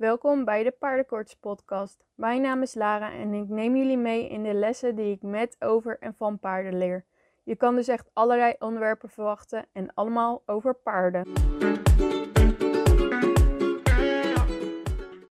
Welkom bij de Paardenkoorts podcast. Mijn naam is Lara en ik neem jullie mee in de lessen die ik met, over en van paarden leer. Je kan dus echt allerlei onderwerpen verwachten en allemaal over paarden.